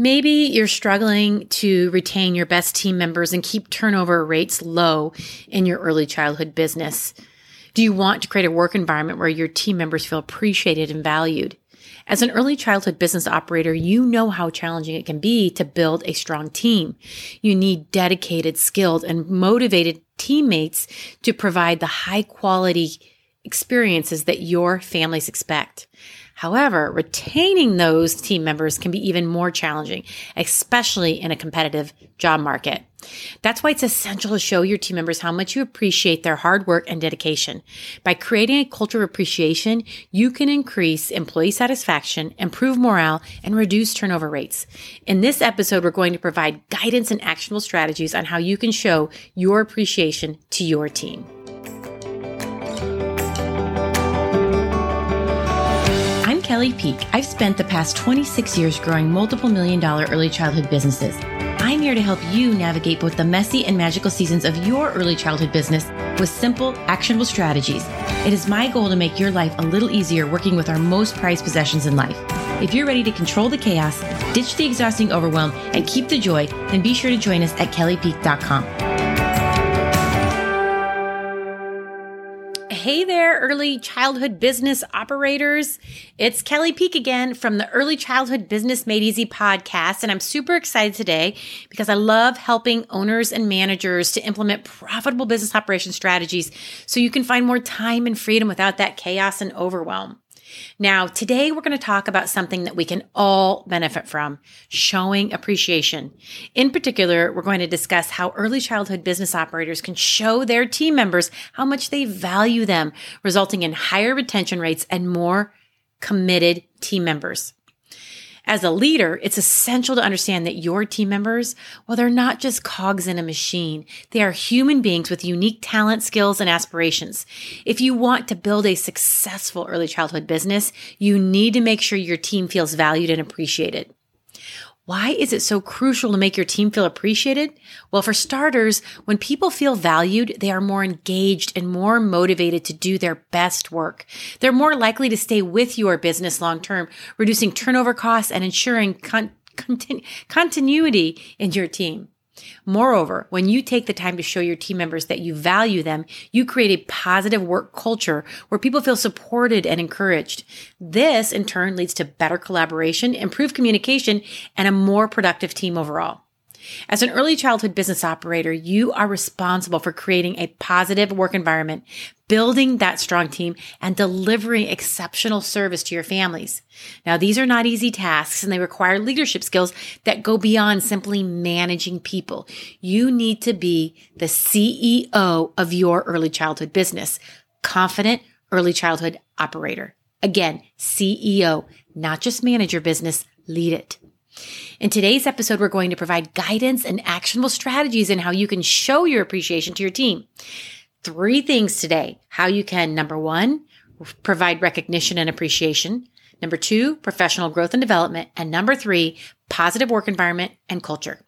Maybe you're struggling to retain your best team members and keep turnover rates low in your early childhood business. Do you want to create a work environment where your team members feel appreciated and valued? As an early childhood business operator, you know how challenging it can be to build a strong team. You need dedicated, skilled, and motivated teammates to provide the high quality experiences that your families expect. However, retaining those team members can be even more challenging, especially in a competitive job market. That's why it's essential to show your team members how much you appreciate their hard work and dedication. By creating a culture of appreciation, you can increase employee satisfaction, improve morale, and reduce turnover rates. In this episode, we're going to provide guidance and actionable strategies on how you can show your appreciation to your team. Kelley Peake. I've spent the past 26 years growing multiple million dollar early childhood businesses. I'm here to help you navigate both the messy and magical seasons of your early childhood business with simple, actionable strategies. It is my goal to make your life a little easier working with our most prized possessions in life. If you're ready to control the chaos, ditch the exhausting overwhelm, and keep the joy, then be sure to join us at kelleypeake.com. Hey there, early childhood business operators. It's Kelley Peake again from the Early Childhood Business Made Easy podcast. And I'm super excited today because I love helping owners and managers to implement profitable business operation strategies so you can find more time and freedom without that chaos and overwhelm. Now, today we're going to talk about something that we can all benefit from showing appreciation. In particular, we're going to discuss how early childhood business operators can show their team members how much they value them, resulting in higher retention rates and more committed team members. As a leader, it's essential to understand that your team members, well, they're not just cogs in a machine. They are human beings with unique talent, skills, and aspirations. If you want to build a successful early childhood business, you need to make sure your team feels valued and appreciated. Why is it so crucial to make your team feel appreciated? Well, for starters, when people feel valued, they are more engaged and more motivated to do their best work. They're more likely to stay with your business long term, reducing turnover costs and ensuring con- continu- continuity in your team. Moreover, when you take the time to show your team members that you value them, you create a positive work culture where people feel supported and encouraged. This in turn leads to better collaboration, improved communication, and a more productive team overall. As an early childhood business operator, you are responsible for creating a positive work environment, building that strong team, and delivering exceptional service to your families. Now, these are not easy tasks and they require leadership skills that go beyond simply managing people. You need to be the CEO of your early childhood business, confident early childhood operator. Again, CEO, not just manage your business, lead it. In today's episode, we're going to provide guidance and actionable strategies in how you can show your appreciation to your team. Three things today how you can, number one, provide recognition and appreciation. Number two, professional growth and development. And number three, positive work environment and culture.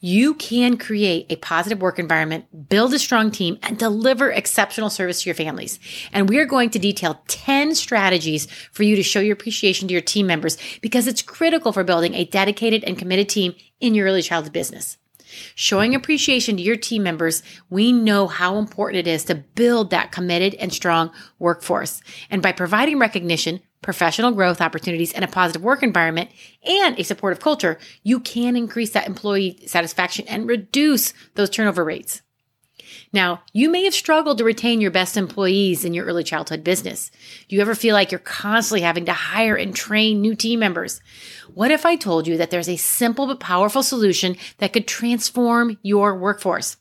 You can create a positive work environment, build a strong team, and deliver exceptional service to your families. And we are going to detail 10 strategies for you to show your appreciation to your team members because it's critical for building a dedicated and committed team in your early childhood business. Showing appreciation to your team members, we know how important it is to build that committed and strong workforce. And by providing recognition, professional growth opportunities, and a positive work environment and a supportive culture, you can increase that employee satisfaction and reduce those turnover rates. Now, you may have struggled to retain your best employees in your early childhood business. Do you ever feel like you're constantly having to hire and train new team members? What if I told you that there's a simple but powerful solution that could transform your workforce?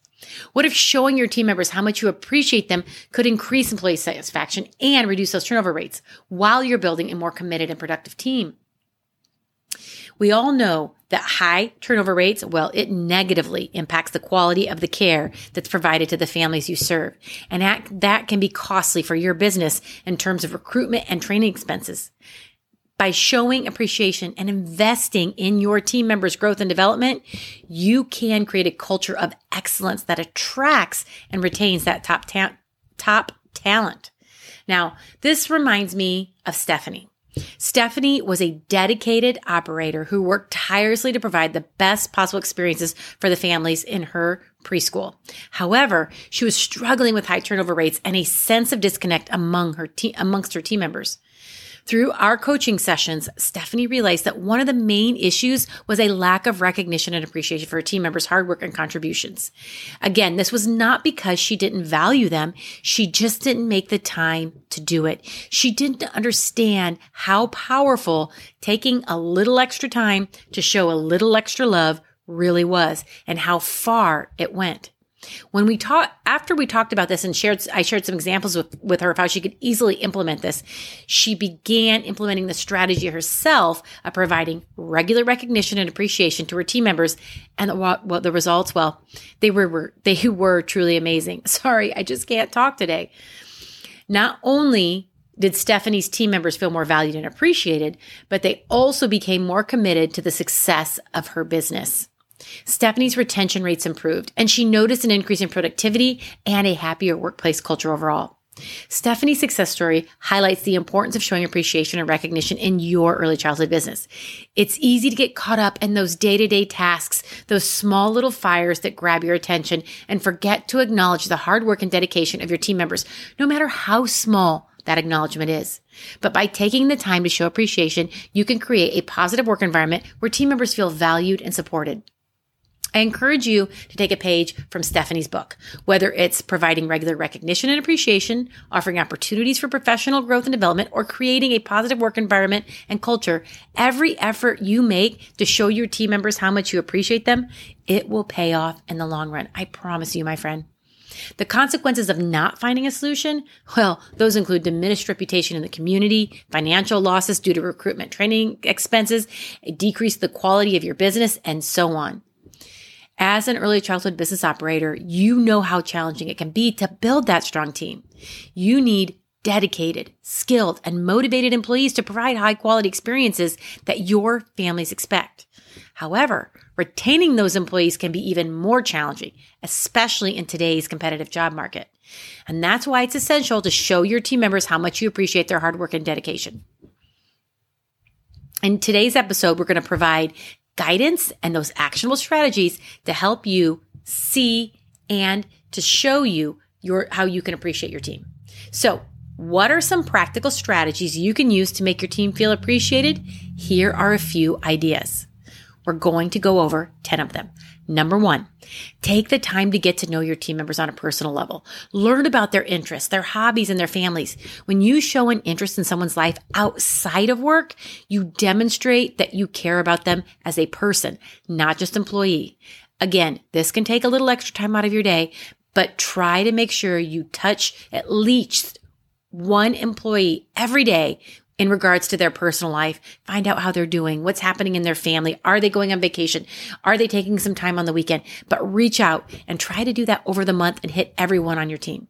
What if showing your team members how much you appreciate them could increase employee satisfaction and reduce those turnover rates while you're building a more committed and productive team? We all know that high turnover rates, well, it negatively impacts the quality of the care that's provided to the families you serve. And that, that can be costly for your business in terms of recruitment and training expenses. By showing appreciation and investing in your team members' growth and development, you can create a culture of excellence that attracts and retains that top, ta- top talent. Now, this reminds me of Stephanie. Stephanie was a dedicated operator who worked tirelessly to provide the best possible experiences for the families in her preschool. However, she was struggling with high turnover rates and a sense of disconnect among her te- amongst her team members. Through our coaching sessions, Stephanie realized that one of the main issues was a lack of recognition and appreciation for her team members' hard work and contributions. Again, this was not because she didn't value them. She just didn't make the time to do it. She didn't understand how powerful taking a little extra time to show a little extra love really was and how far it went. When we talked after we talked about this and shared I shared some examples with, with her of how she could easily implement this, she began implementing the strategy herself of providing regular recognition and appreciation to her team members and what, what the results well they were, were they were truly amazing. Sorry, I just can't talk today. Not only did Stephanie's team members feel more valued and appreciated, but they also became more committed to the success of her business. Stephanie's retention rates improved, and she noticed an increase in productivity and a happier workplace culture overall. Stephanie's success story highlights the importance of showing appreciation and recognition in your early childhood business. It's easy to get caught up in those day to day tasks, those small little fires that grab your attention, and forget to acknowledge the hard work and dedication of your team members, no matter how small that acknowledgement is. But by taking the time to show appreciation, you can create a positive work environment where team members feel valued and supported. I encourage you to take a page from Stephanie's book, whether it's providing regular recognition and appreciation, offering opportunities for professional growth and development, or creating a positive work environment and culture. Every effort you make to show your team members how much you appreciate them, it will pay off in the long run. I promise you, my friend. The consequences of not finding a solution, well, those include diminished reputation in the community, financial losses due to recruitment training expenses, decrease the quality of your business, and so on. As an early childhood business operator, you know how challenging it can be to build that strong team. You need dedicated, skilled, and motivated employees to provide high quality experiences that your families expect. However, retaining those employees can be even more challenging, especially in today's competitive job market. And that's why it's essential to show your team members how much you appreciate their hard work and dedication. In today's episode, we're going to provide guidance and those actionable strategies to help you see and to show you your how you can appreciate your team. So, what are some practical strategies you can use to make your team feel appreciated? Here are a few ideas. We're going to go over 10 of them. Number one, take the time to get to know your team members on a personal level. Learn about their interests, their hobbies, and their families. When you show an interest in someone's life outside of work, you demonstrate that you care about them as a person, not just employee. Again, this can take a little extra time out of your day, but try to make sure you touch at least one employee every day in regards to their personal life. Find out how they're doing, what's happening in their family. Are they going on vacation? Are they taking some time on the weekend? But reach out and try to do that over the month and hit everyone on your team.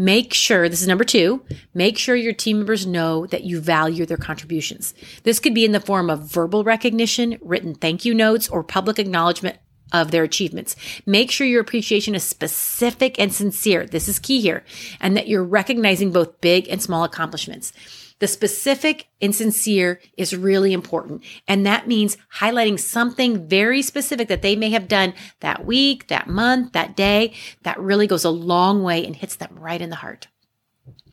Make sure, this is number two, make sure your team members know that you value their contributions. This could be in the form of verbal recognition, written thank you notes, or public acknowledgement of their achievements. Make sure your appreciation is specific and sincere. This is key here. And that you're recognizing both big and small accomplishments. The specific and sincere is really important. And that means highlighting something very specific that they may have done that week, that month, that day. That really goes a long way and hits them right in the heart.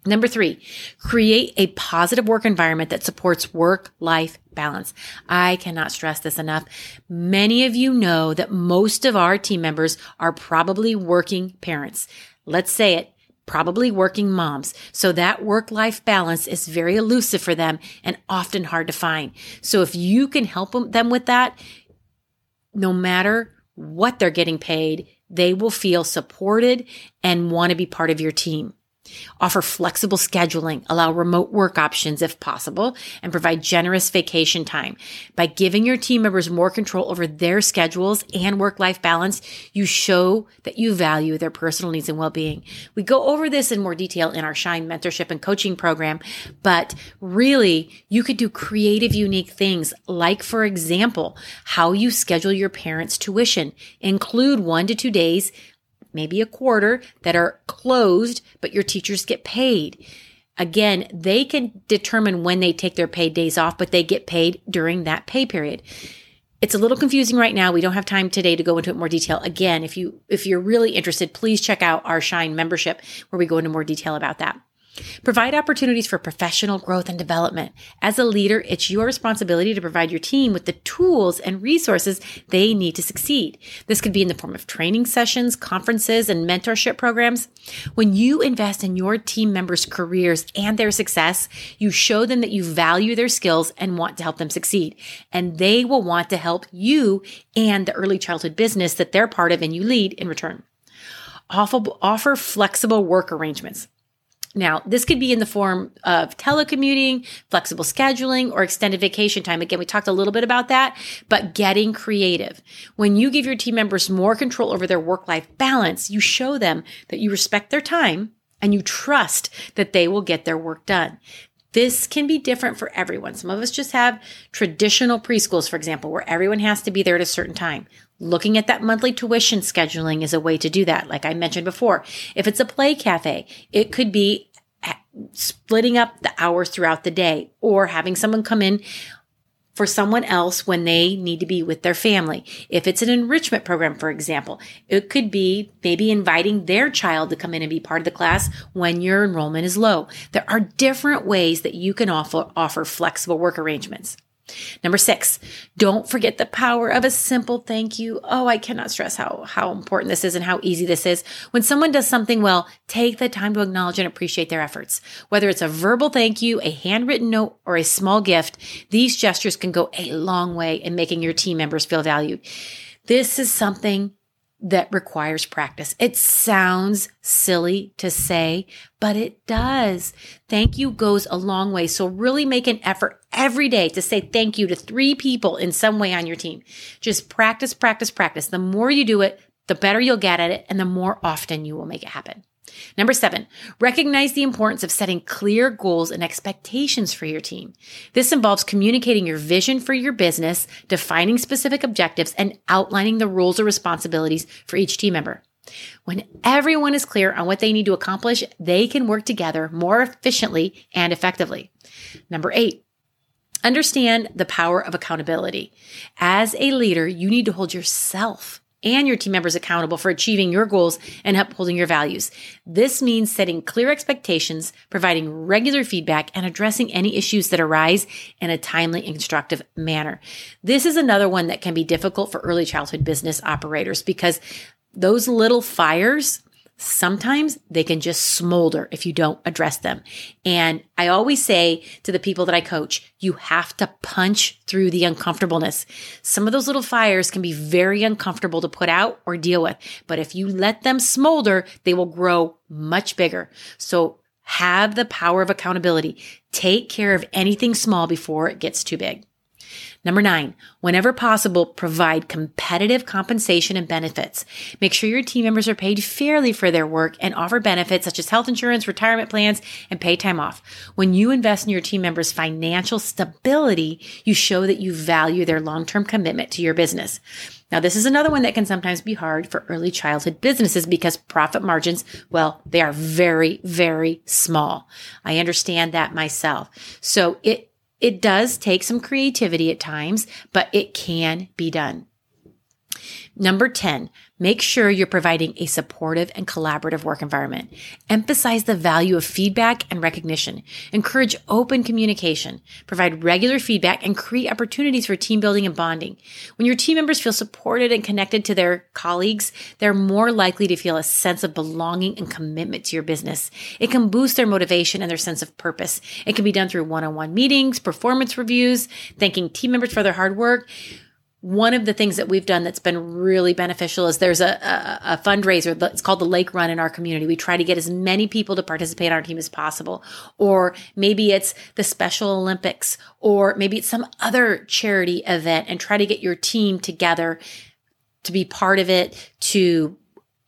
Number three, create a positive work environment that supports work life balance. I cannot stress this enough. Many of you know that most of our team members are probably working parents. Let's say it probably working moms. So that work life balance is very elusive for them and often hard to find. So if you can help them with that, no matter what they're getting paid, they will feel supported and want to be part of your team. Offer flexible scheduling, allow remote work options if possible, and provide generous vacation time. By giving your team members more control over their schedules and work life balance, you show that you value their personal needs and well being. We go over this in more detail in our Shine mentorship and coaching program, but really, you could do creative, unique things like, for example, how you schedule your parents' tuition. Include one to two days maybe a quarter that are closed, but your teachers get paid. Again, they can determine when they take their paid days off, but they get paid during that pay period. It's a little confusing right now. We don't have time today to go into it more detail. Again, if you if you're really interested, please check out our Shine membership where we go into more detail about that. Provide opportunities for professional growth and development. As a leader, it's your responsibility to provide your team with the tools and resources they need to succeed. This could be in the form of training sessions, conferences, and mentorship programs. When you invest in your team members' careers and their success, you show them that you value their skills and want to help them succeed. And they will want to help you and the early childhood business that they're part of and you lead in return. Offer, flexible work arrangements. Now, this could be in the form of telecommuting, flexible scheduling, or extended vacation time. Again, we talked a little bit about that, but getting creative. When you give your team members more control over their work life balance, you show them that you respect their time and you trust that they will get their work done. This can be different for everyone. Some of us just have traditional preschools, for example, where everyone has to be there at a certain time. Looking at that monthly tuition scheduling is a way to do that. Like I mentioned before, if it's a play cafe, it could be eh, splitting up the hours throughout the day or having someone come in for someone else when they need to be with their family. If it's an enrichment program, for example, it could be maybe inviting their child to come in and be part of the class when your enrollment is low. There are different ways that you can offer, offer flexible work arrangements. Number six, don't forget the power of a simple thank you. Oh, I cannot stress how, how important this is and how easy this is. When someone does something well, take the time to acknowledge and appreciate their efforts. Whether it's a verbal thank you, a handwritten note, or a small gift, these gestures can go a long way in making your team members feel valued. This is something that requires practice. It sounds silly to say, but it does. Thank you goes a long way. So really make an effort every day to say thank you to three people in some way on your team. Just practice, practice, practice. The more you do it, the better you'll get at it and the more often you will make it happen. Number seven, recognize the importance of setting clear goals and expectations for your team. This involves communicating your vision for your business, defining specific objectives, and outlining the roles or responsibilities for each team member. When everyone is clear on what they need to accomplish, they can work together more efficiently and effectively. Number eight, understand the power of accountability. As a leader, you need to hold yourself and your team members accountable for achieving your goals and upholding your values. This means setting clear expectations, providing regular feedback, and addressing any issues that arise in a timely and constructive manner. This is another one that can be difficult for early childhood business operators because those little fires sometimes they can just smolder if you don't address them. And I always say to the people that I coach, you have to punch through the uncomfortableness. Some of those little fires can be very uncomfortable to put out or deal with, but if you let them smolder, they will grow much bigger. So have the power of accountability. Take care of anything small before it gets too big. Number nine, whenever possible, provide competitive compensation and benefits. Make sure your team members are paid fairly for their work and offer benefits such as health insurance, retirement plans, and pay time off. When you invest in your team members' financial stability, you show that you value their long-term commitment to your business. Now, this is another one that can sometimes be hard for early childhood businesses because profit margins, well, they are very, very small. I understand that myself. So it it does take some creativity at times, but it can be done. Number 10, make sure you're providing a supportive and collaborative work environment. Emphasize the value of feedback and recognition. Encourage open communication. Provide regular feedback and create opportunities for team building and bonding. When your team members feel supported and connected to their colleagues, they're more likely to feel a sense of belonging and commitment to your business. It can boost their motivation and their sense of purpose. It can be done through one-on-one meetings, performance reviews, thanking team members for their hard work one of the things that we've done that's been really beneficial is there's a, a, a, fundraiser that's called the Lake Run in our community. We try to get as many people to participate on our team as possible. Or maybe it's the Special Olympics, or maybe it's some other charity event and try to get your team together to be part of it, to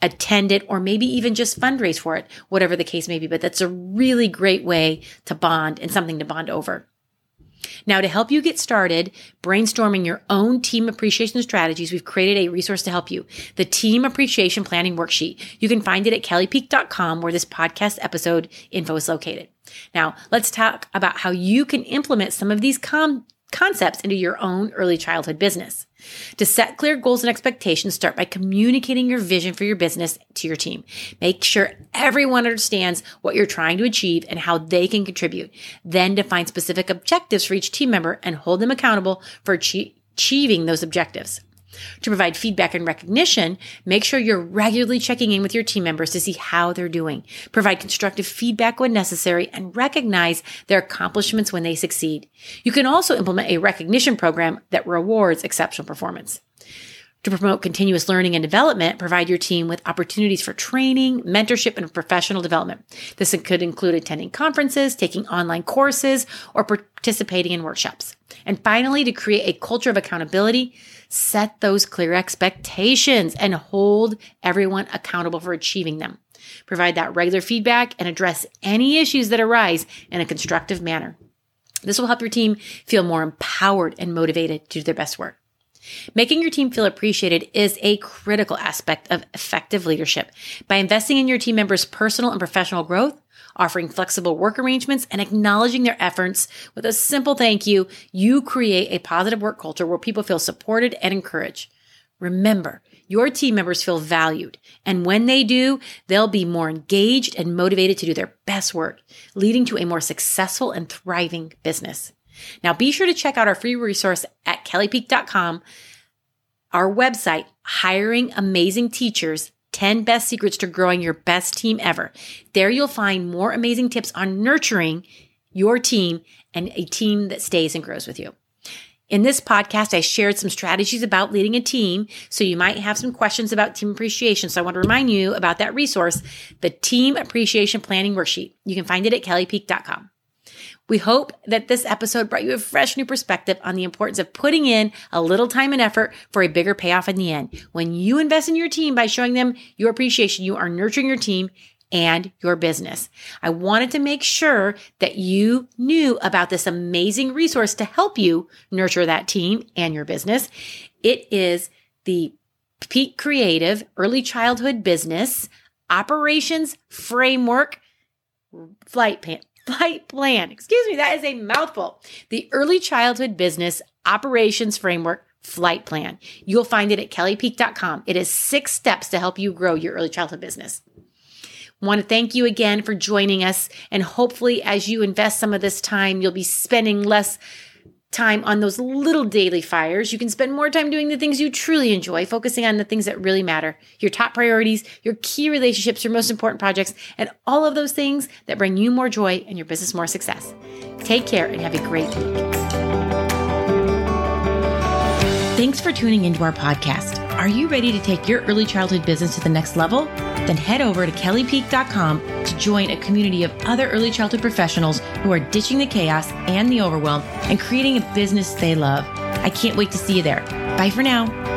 attend it, or maybe even just fundraise for it, whatever the case may be. But that's a really great way to bond and something to bond over. Now, to help you get started brainstorming your own team appreciation strategies, we've created a resource to help you the Team Appreciation Planning Worksheet. You can find it at kelleypeake.com where this podcast episode info is located. Now, let's talk about how you can implement some of these com- concepts into your own early childhood business. To set clear goals and expectations, start by communicating your vision for your business to your team. Make sure everyone understands what you're trying to achieve and how they can contribute. Then define specific objectives for each team member and hold them accountable for achieving those objectives. To provide feedback and recognition, make sure you're regularly checking in with your team members to see how they're doing. Provide constructive feedback when necessary and recognize their accomplishments when they succeed. You can also implement a recognition program that rewards exceptional performance. To promote continuous learning and development, provide your team with opportunities for training, mentorship, and professional development. This could include attending conferences, taking online courses, or participating in workshops. And finally, to create a culture of accountability, set those clear expectations and hold everyone accountable for achieving them. Provide that regular feedback and address any issues that arise in a constructive manner. This will help your team feel more empowered and motivated to do their best work. Making your team feel appreciated is a critical aspect of effective leadership. By investing in your team members' personal and professional growth, offering flexible work arrangements, and acknowledging their efforts with a simple thank you, you create a positive work culture where people feel supported and encouraged. Remember, your team members feel valued, and when they do, they'll be more engaged and motivated to do their best work, leading to a more successful and thriving business. Now, be sure to check out our free resource at kelleypeake.com, our website, Hiring Amazing Teachers 10 Best Secrets to Growing Your Best Team Ever. There you'll find more amazing tips on nurturing your team and a team that stays and grows with you. In this podcast, I shared some strategies about leading a team. So you might have some questions about team appreciation. So I want to remind you about that resource, the Team Appreciation Planning Worksheet. You can find it at kelleypeake.com. We hope that this episode brought you a fresh new perspective on the importance of putting in a little time and effort for a bigger payoff in the end. When you invest in your team by showing them your appreciation, you are nurturing your team and your business. I wanted to make sure that you knew about this amazing resource to help you nurture that team and your business. It is the Peake Creative Early Childhood Business Operations Framework Flight flight plan. Excuse me, that is a mouthful. The Early Childhood Business Operations Framework Flight Plan. You'll find it at kelleypeake.com. It is six steps to help you grow your early childhood business. Want to thank you again for joining us. And hopefully, as you invest some of this time, you'll be spending less time on those little daily fires. You can spend more time doing the things you truly enjoy, focusing on the things that really matter your top priorities, your key relationships, your most important projects, and all of those things that bring you more joy and your business more success. Take care and have a great week. Thanks for tuning into our podcast. Are you ready to take your early childhood business to the next level? Then head over to kelleypeake.com to join a community of other early childhood professionals who are ditching the chaos and the overwhelm and creating a business they love. I can't wait to see you there. Bye for now.